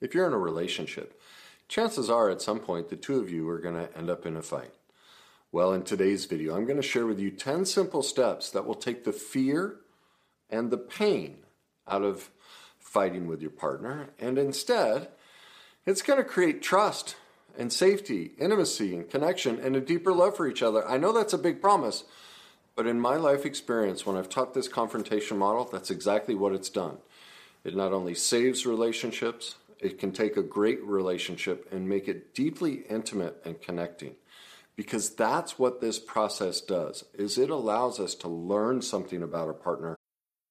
If you're in a relationship, chances are at some point the two of you are going to end up in a fight. Well, in today's video, I'm going to share with you 10 simple steps that will take the fear and the pain out of fighting with your partner, and instead, it's going to create trust and safety, intimacy and connection, and a deeper love for each other. I know that's a big promise, but in my life experience, when I've taught this confrontation model, that's exactly what it's done. It not only saves relationships, it can take a great relationship and make it deeply intimate and connecting. Because that's what this process does is it allows us to learn something about our partner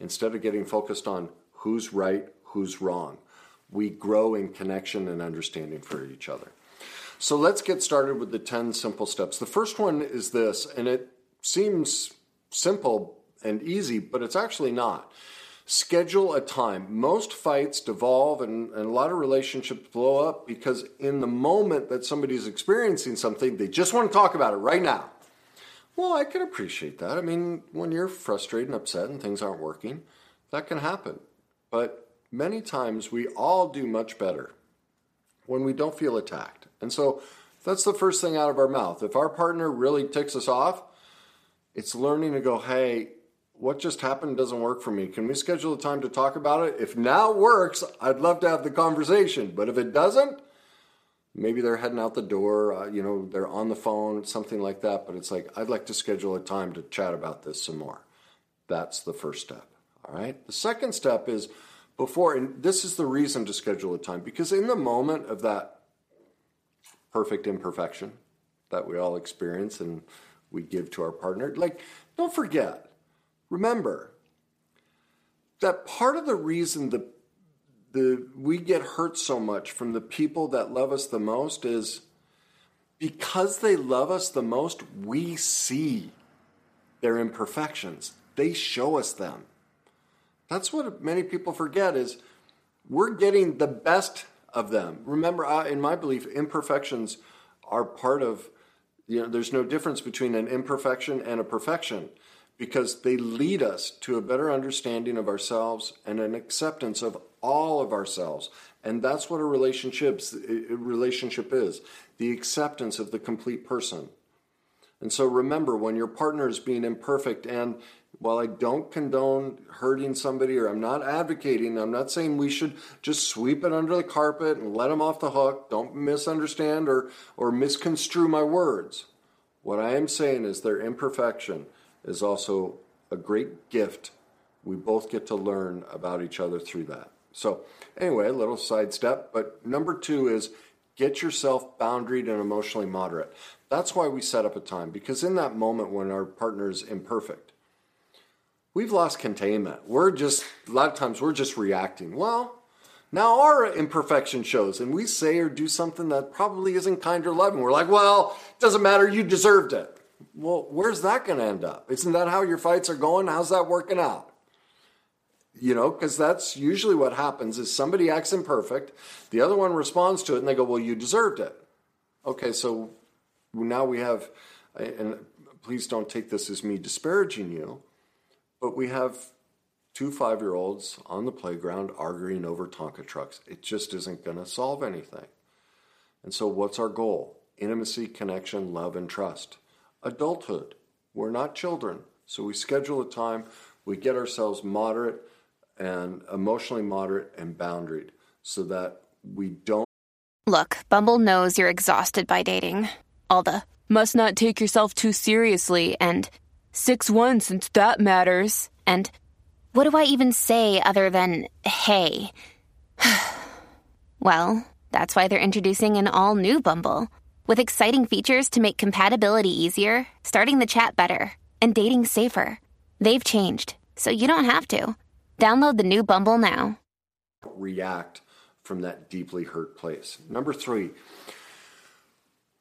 instead of getting focused on who's right, who's wrong. We grow in connection and understanding for each other. So let's get started with the 10 simple steps. The first one is this, and it seems simple and easy, but it's actually not. Schedule a time. Most fights devolve and, and, a lot of relationships blow up because in the moment that somebody's experiencing something, they just want to talk about it right now. Well, I can appreciate that. I mean, when you're frustrated and upset and things aren't working, that can happen. But many times we all do much better when we don't feel attacked. And so that's the first thing out of our mouth. If our partner really ticks us off, it's learning to go, hey, what just happened doesn't work for me. Can we schedule a time to talk about it? If now works, I'd love to have the conversation. But if it doesn't, maybe they're heading out the door, uh, you know, they're on the phone, something like that. But it's like, I'd like to schedule a time to chat about this some more. That's the first step. All right. The second step is before, and this is the reason to schedule a time because in the moment of that perfect imperfection that we all experience and we give to our partner, like, don't forget, remember that part of the reason the the we get hurt so much from the people that love us the most is because they love us the most, we see their imperfections. They show us them. That's what many people forget is we're getting the best of them. Remember, in my belief, imperfections are part of, you know, there's no difference between an imperfection and a perfection because they lead us to a better understanding of ourselves and an acceptance of all of ourselves. And that's what a relationship relationship is the acceptance of the complete person. And so remember, when your partner is being imperfect, and while I don't condone hurting somebody or I'm not advocating, I'm not saying we should just sweep it under the carpet and let them off the hook. Don't misunderstand or, or misconstrue my words. What I am saying is their imperfection is also a great gift. We both get to learn about each other through that. So, anyway, a little sidestep. But number two is get yourself boundaried and emotionally moderate. That's why we set up a time, because in that moment when our partner is imperfect, we've lost containment. We're just, a lot of times, we're just reacting. Well, now our imperfection shows, and we say or do something that probably isn't kind or loving. We're like, well, it doesn't matter, you deserved it. Well, where's that going to end up? Isn't that how your fights are going? How's that working out? You know, because that's usually what happens is somebody acts imperfect, the other one responds to it, and they go, "Well, you deserved it." Okay, so now we have, and please don't take this as me disparaging you, but we have two five-year-olds on the playground arguing over Tonka trucks. It just isn't going to solve anything. And so, what's our goal? Intimacy, connection, love, and trust adulthood. We're not children. So we schedule a time, we get ourselves moderate and emotionally moderate and boundaried so that we don't. Look, Bumble knows you're exhausted by dating. All the must not take yourself too seriously and 6 1 since that matters. And what do I even say other than hey? well, that's why they're introducing an all new Bumble. With exciting features to make compatibility easier, starting the chat better, and dating safer. They've changed, so you don't have to. Download the new Bumble now. React from that deeply hurt place. Number three,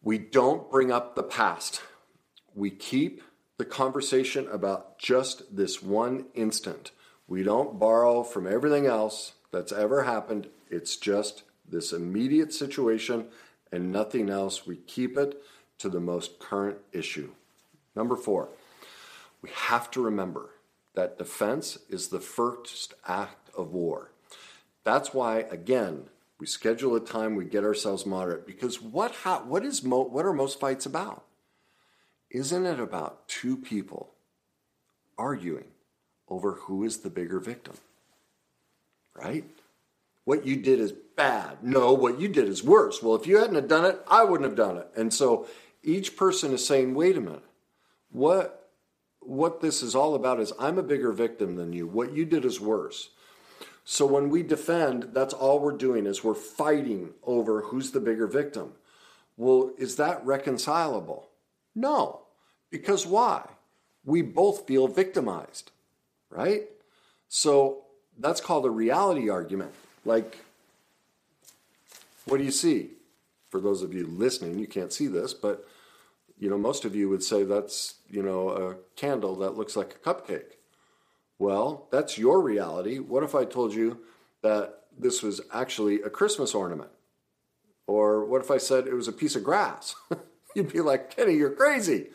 we don't bring up the past. We keep the conversation about just this one instant. We don't borrow from everything else that's ever happened. It's just this immediate situation and nothing else. We keep it to the most current issue. Number four, we have to remember that defense is the first act of war. That's why, again, we schedule a time, we get ourselves moderate, because what, ha- what, is mo- what are most fights about? Isn't it about two people arguing over who is the bigger victim? Right? What you did is bad. No, what you did is worse. Well, if you hadn't have done it, I wouldn't have done it. And so each person is saying, wait a minute, what what this is all about is I'm a bigger victim than you. What you did is worse. So when we defend, that's all we're doing is we're fighting over who's the bigger victim. Well, is that reconcilable? No. Because why? We both feel victimized, right? So that's called a reality argument. Like, what do you see? For those of you listening, you can't see this, but you know, most of you would say that's, you know, a candle that looks like a cupcake. Well, that's your reality. What if I told you that this was actually a Christmas ornament? Or what if I said it was a piece of grass? You'd be like, Kenny, you're crazy.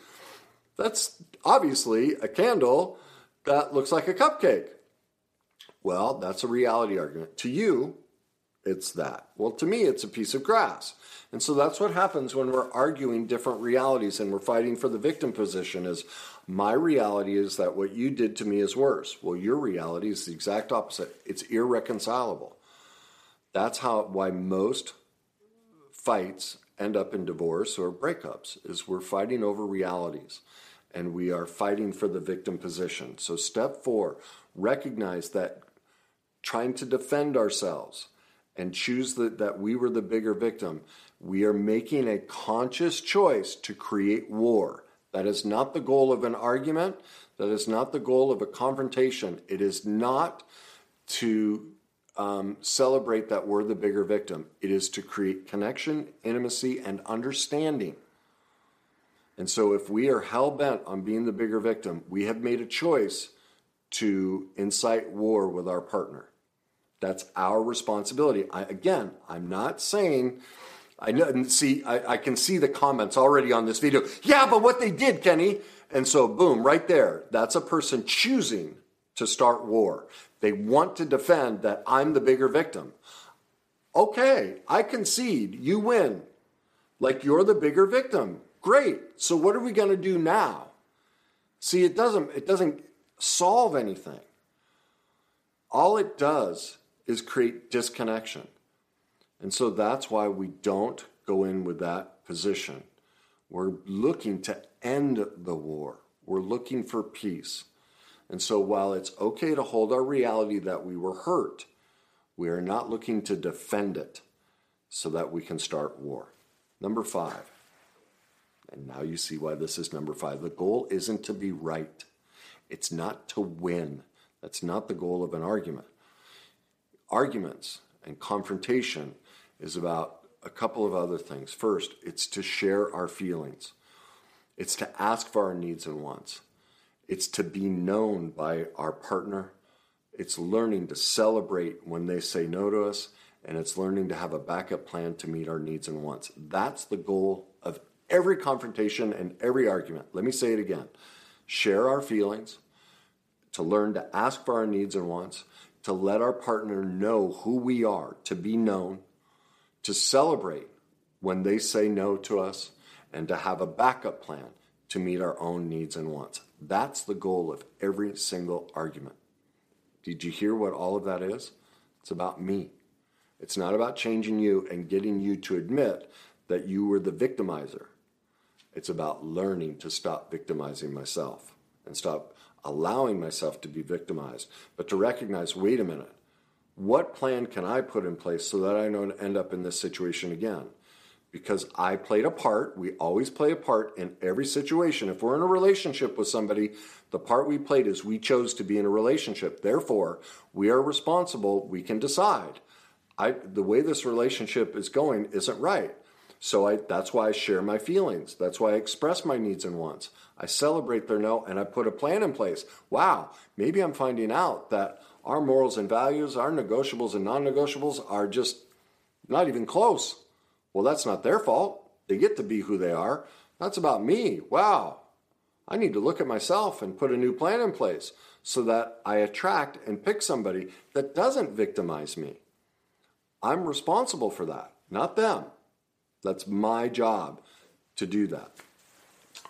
That's obviously a candle that looks like a cupcake. Well, that's a reality argument. To you, it's that. Well, to me, it's a piece of grass. And so that's what happens when we're arguing different realities and we're fighting for the victim position is my reality is that what you did to me is worse. Well, your reality is the exact opposite. It's irreconcilable. That's how why most fights end up in divorce or breakups is we're fighting over realities and we are fighting for the victim position. So step 4, recognize that trying to defend ourselves and choose the, that we were the bigger victim, we are making a conscious choice to create war. That is not the goal of an argument. That is not the goal of a confrontation. It is not to um, celebrate that we're the bigger victim. It is to create connection, intimacy, and understanding. And so, if we are hell bent on being the bigger victim, we have made a choice to incite war with our partner. That's our responsibility. I, again, I'm not saying. I know, see, I, I can see the comments already on this video. Yeah, but what they did, Kenny. And so, boom, right there. That's a person choosing to start war. They want to defend that I'm the bigger victim. Okay, I concede. You win. Like you're the bigger victim. Great. So what are we going to do now? See, it doesn't it doesn't solve anything. All it does is create disconnection. And so that's why we don't go in with that position. We're looking to end the war. We're looking for peace. And so while it's okay to hold our reality that we were hurt, we are not looking to defend it so that we can start war. Number five, and now you see why this is number five. The goal isn't to be right, it's not to win. That's not the goal of an argument arguments and confrontation is about a couple of other things. First, it's to share our feelings, it's to ask for our needs and wants, it's to be known by our partner, it's learning to celebrate when they say no to us, and it's learning to have a backup plan to meet our needs and wants. That's the goal of every confrontation and every argument. Let me say it again share our feelings, to learn to ask for our needs and wants, to let our partner know who we are, to be known, to celebrate when they say no to us, and to have a backup plan to meet our own needs and wants. That's the goal of every single argument. Did you hear what all of that is? It's about me. It's not about changing you and getting you to admit that you were the victimizer. It's about learning to stop victimizing myself and stop allowing myself to be victimized, but to recognize wait a minute, what plan can I put in place so that I don't end up in this situation again? Because I played a part, we always play a part in every situation. If we're in a relationship with somebody, the part we played is we chose to be in a relationship. Therefore, we are responsible. We can decide I, the way this relationship is going isn't right. So I, that's why I share my feelings. That's why I express my needs and wants. I celebrate their no and I put a plan in place. Wow, maybe I'm finding out that our morals and values, our negotiables and non negotiables are just not even close. Well, that's not their fault. They get to be who they are. That's about me. Wow. I need to look at myself and put a new plan in place so that I attract and pick somebody that doesn't victimize me. I'm responsible for that, not them. That's my job to do that.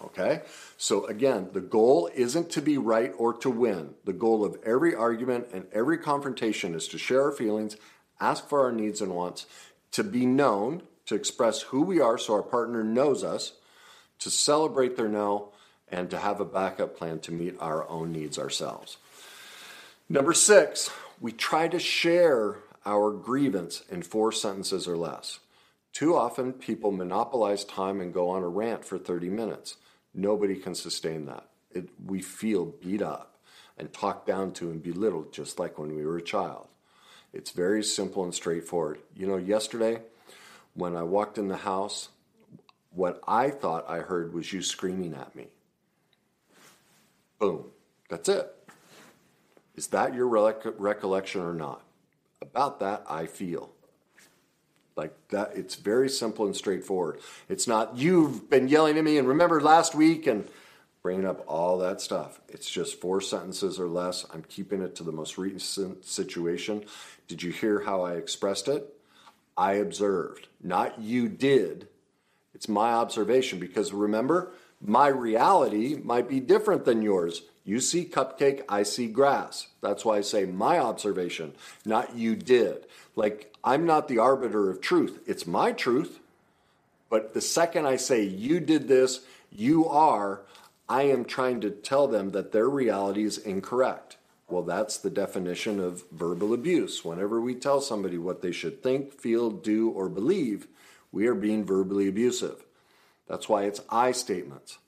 Okay? So again, the goal isn't to be right or to win. The goal of every argument and every confrontation is to share our feelings, ask for our needs and wants, to be known, to express who we are so our partner knows us, to celebrate their no, and to have a backup plan to meet our own needs ourselves. Number six, we try to share our grievance in four sentences or less. Too often, people monopolize time and go on a rant for 30 minutes. Nobody can sustain that. It, we feel beat up and talked down to and belittled just like when we were a child. It's very simple and straightforward. You know, yesterday when I walked in the house, what I thought I heard was you screaming at me. Boom. That's it. Is that your recollection or not? About that, I feel. Like that, it's very simple and straightforward. It's not, you've been yelling at me and remember last week and bringing up all that stuff. It's just four sentences or less. I'm keeping it to the most recent situation. Did you hear how I expressed it? I observed, not you did. It's my observation because remember, my reality might be different than yours. You see cupcake, I see grass. That's why I say my observation, not you did. Like, I'm not the arbiter of truth. It's my truth. But the second I say, you did this, you are, I am trying to tell them that their reality is incorrect. Well, that's the definition of verbal abuse. Whenever we tell somebody what they should think, feel, do, or believe, we are being verbally abusive. That's why it's I statements.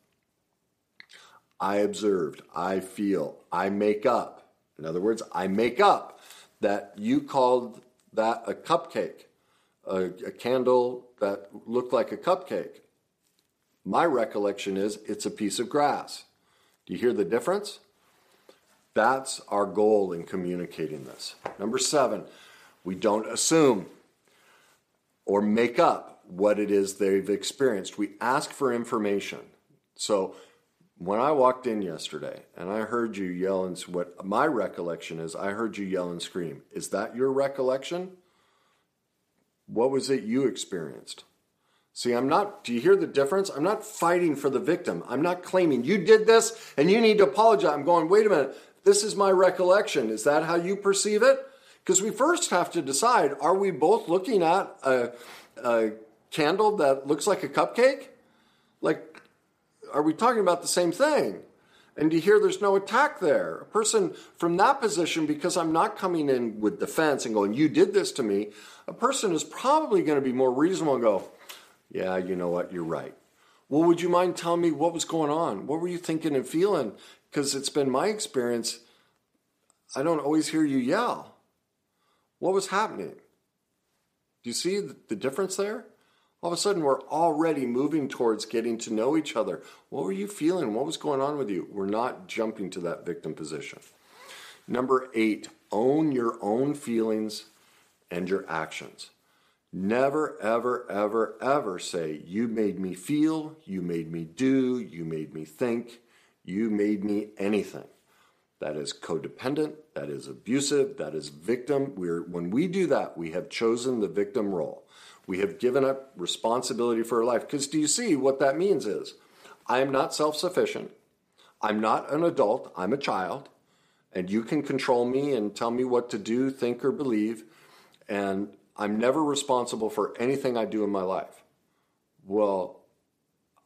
I observed, I feel, I make up. In other words, I make up that you called that a cupcake, a, a candle that looked like a cupcake. My recollection is it's a piece of grass. Do you hear the difference? That's our goal in communicating this. Number seven, we don't assume or make up what it is they've experienced. We ask for information. So when I walked in yesterday and I heard you yell and what my recollection is, I heard you yell and scream. Is that your recollection? What was it you experienced? See, I'm not, do you hear the difference? I'm not fighting for the victim. I'm not claiming you did this and you need to apologize. I'm going, wait a minute, this is my recollection. Is that how you perceive it? Because we first have to decide are we both looking at a, a candle that looks like a cupcake? Like, are we talking about the same thing? And you hear there's no attack there. A person from that position, because I'm not coming in with defense and going, you did this to me, a person is probably going to be more reasonable and go, yeah, you know what, you're right. Well, would you mind telling me what was going on? What were you thinking and feeling? Because it's been my experience, I don't always hear you yell. What was happening? Do you see the difference there? All of a sudden, we're already moving towards getting to know each other. What were you feeling? What was going on with you? We're not jumping to that victim position. Number eight, own your own feelings and your actions. Never, ever, ever, ever say, You made me feel, you made me do, you made me think, you made me anything. That is codependent, that is abusive, that is victim. We're, when we do that, we have chosen the victim role. We have given up responsibility for our life. Because do you see what that means is I am not self sufficient. I'm not an adult. I'm a child. And you can control me and tell me what to do, think, or believe. And I'm never responsible for anything I do in my life. Well,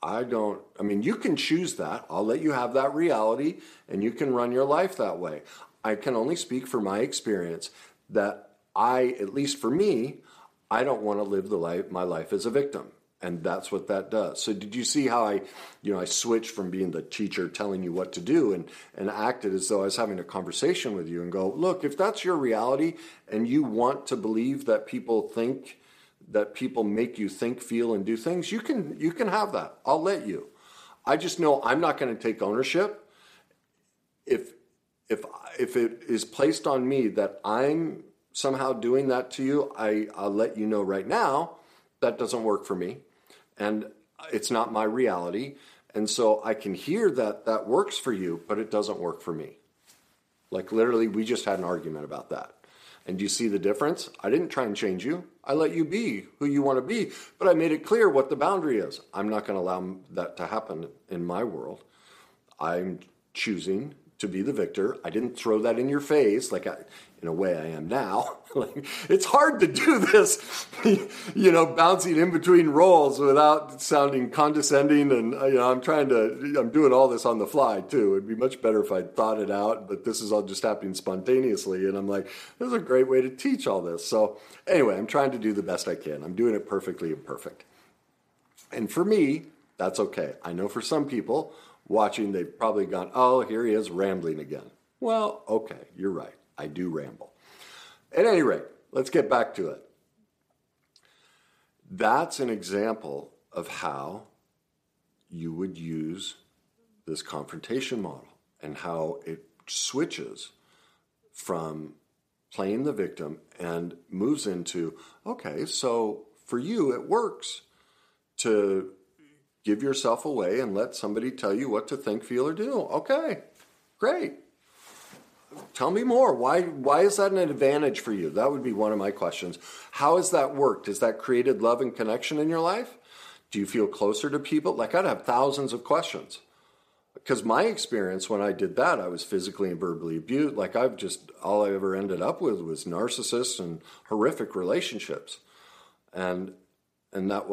I don't, I mean, you can choose that. I'll let you have that reality and you can run your life that way. I can only speak for my experience that I, at least for me, I don't want to live the life, my life as a victim. and that's what that does. So did you see how I, you know, I switched from being the teacher telling you what to do and and acted as though I was having a conversation with you and go, look, if that's your reality and you want to believe that people think that people make you think, feel, and do things, you can you can have that. I'll let you. I just know I'm not going to take ownership. If if if it is placed on me that I'm somehow doing that to you, I, I'll let you know right now that doesn't work for me and it's not my reality. And so I can hear that that works for you, but it doesn't work for me. Like literally, we just had an argument about that. And do you see the difference? I didn't try and change you. I let you be who you want to be, but I made it clear what the boundary is. I'm not going to allow that to happen in my world. I'm choosing to be the victor. I didn't throw that in your face like I, in a way I am now. like, it's hard to do this, you know, bouncing in between roles without sounding condescending. And, uh, you know, I'm trying to, I'm doing all this on the fly too. It'd be much better if I thought it out, but this is all just happening spontaneously. And I'm like, this is a great way to teach all this. So anyway, I'm trying to do the best I can. I'm doing it perfectly imperfect. And for me, that's okay. I know for some people, watching, they've probably gone, oh, here he is rambling again. Well, okay, you're right. I do ramble. At any rate, let's get back to it. That's an example of how you would use this confrontation model and how it switches from playing the victim and moves into okay, so for you, it works to give yourself away and let somebody tell you what to think, feel, or do. Okay, great. Tell me more. Why, why is that an advantage for you? That would be one of my questions. How has that worked? Has that created love and connection in your life? Do you feel closer to people? Like, I'd have thousands of questions. Because my experience when I did that, I was physically and verbally abused. Like, I've just, all I ever ended up with was narcissists and horrific relationships. And, and that,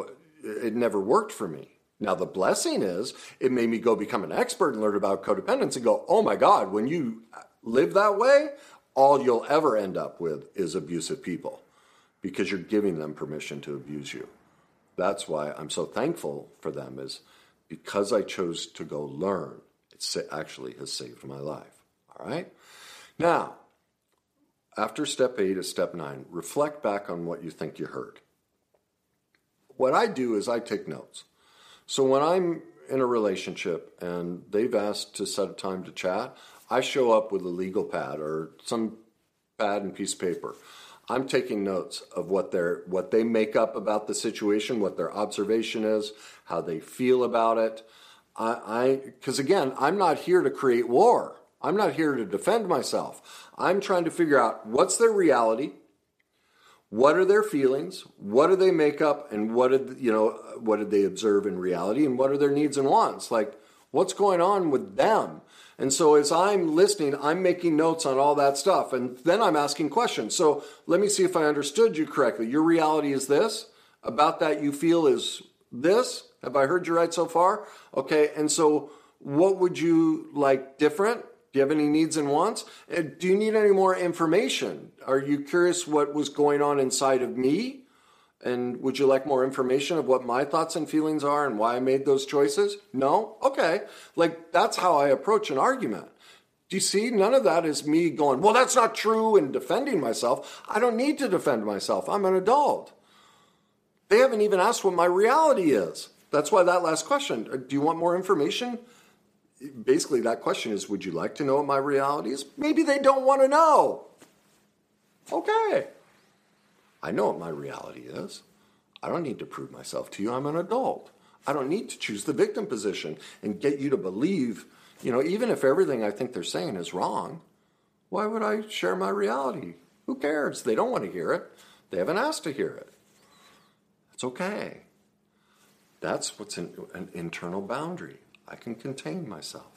it never worked for me. Now, the blessing is it made me go become an expert and learn about codependence and go, oh my God, when you live that way, all you'll ever end up with is abusive people because you're giving them permission to abuse you. That's why I'm so thankful for them is because I chose to go learn, it actually has saved my life. All right? Now, after step eight is step nine, reflect back on what you think you heard. What I do is I take notes. So when I'm in a relationship and they've asked to set a time to chat, I show up with a legal pad or some pad and piece of paper. I'm taking notes of what they what they make up about the situation, what their observation is, how they feel about it. I because again, I'm not here to create war. I'm not here to defend myself. I'm trying to figure out what's their reality, what are their feelings what do they make up and what did you know what did they observe in reality and what are their needs and wants? Like what's going on with them? And so as i'm listening i'm making notes on all that stuff and then i'm asking questions. So let me see if i understood you correctly. Your reality is this. About that you feel is this. Have i heard you right so far? Okay and so what would you like different do you have any needs and wants? Uh, do you need any more information? Are you curious what was going on inside of me? And would you like more information of what my thoughts and feelings are and why I made those choices? No? Okay. Like, that's how I approach an argument. Do you see? None of that is me going, well, that's not true and defending myself. I don't need to defend myself. I'm an adult. They haven't even asked what my reality is. That's why that last question uh, do you want more information? Basically that question is would you like to know what my reality is? Maybe they don't want to know. Okay. I know what my reality is. I don't need to prove myself to you. I'm an adult. I don't need to choose the victim position and get you to believe, you know, even if everything I think they're saying is wrong, why would I share my reality? Who cares? They don't want to hear it. They haven't asked to hear it. It's okay. That's what's an, an internal boundary. I can contain myself.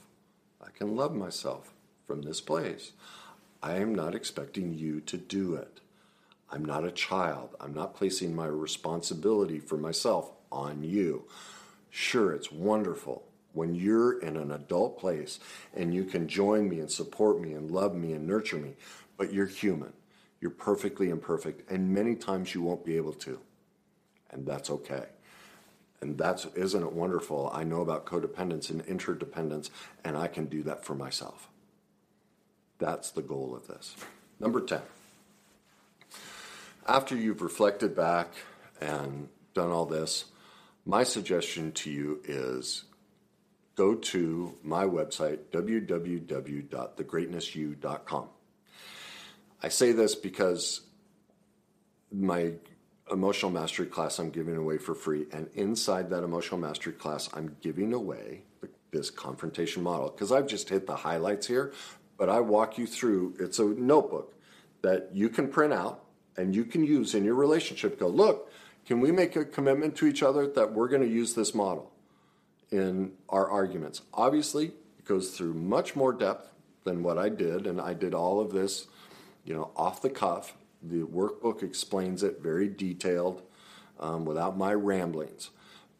I can love myself from this place. I am not expecting you to do it. I'm not a child. I'm not placing my responsibility for myself on you. Sure, it's wonderful when you're in an adult place and you can join me and support me and love me and nurture me, but you're human. You're perfectly imperfect, and many times you won't be able to. And that's okay. And that's isn't it wonderful? I know about codependence and interdependence, and I can do that for myself. That's the goal of this. Number 10. After you've reflected back and done all this, my suggestion to you is go to my website, www.thegreatnessyou.com. I say this because my emotional mastery class I'm giving away for free, and inside that emotional mastery class, I'm giving away this confrontation model because I've just hit the highlights here, but I walk you through. It's a notebook that you can print out and you can use in your relationship. Go, look, can we make a commitment to each other that we're going to use this model in our arguments? Obviously, it goes through much more depth than what I did, and I did all of this, you know, off the cuff. The workbook explains it very detailed um, without my ramblings,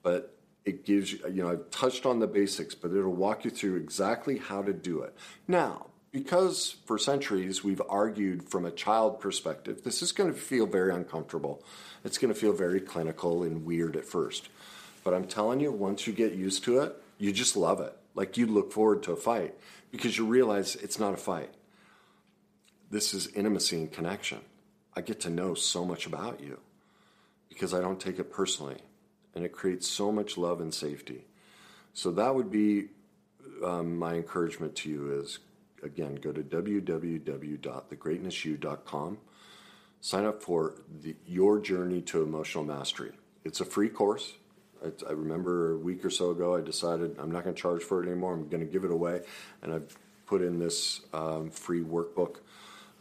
but it gives you, you know, I've touched on the basics, but it'll walk you through exactly how to do it. Now, because for centuries we've argued from a child perspective, this is going to feel very uncomfortable. It's going to feel very clinical and weird at first. But I'm telling you, once you get used to it, you just love it. Like you look forward to a fight because you realize it's not a fight. This is intimacy and connection. I get to know so much about you because I don't take it personally. And it creates so much love and safety. So that would be um, my encouragement to you is again, go to www.thegreatnessyou.com. Sign up for the, your journey to emotional mastery. It's a free course. I, I remember a week or so ago, I decided I'm not going to charge for it anymore. I'm going to give it away, and I've put in this um, free workbook,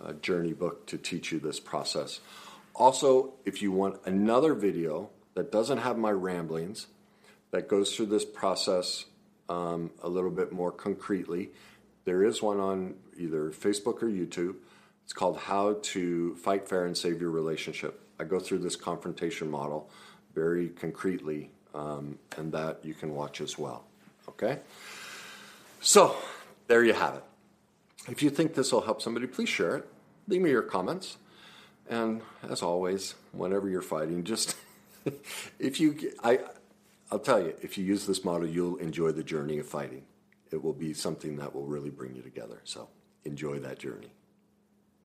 uh, journey book, to teach you this process. Also, if you want another video that doesn't have my ramblings, that goes through this process um, a little bit more concretely, there is one on either Facebook or YouTube. It's called How to Fight Fair and Save Your Relationship. I go through this confrontation model very concretely, um, and that you can watch as well. Okay? So, there you have it. If you think this will help somebody, please share it. Leave me your comments. And as always, whenever you're fighting, just if you, I, I'll tell you, if you use this model, you'll enjoy the journey of fighting it will be something that will really bring you together. So enjoy that journey.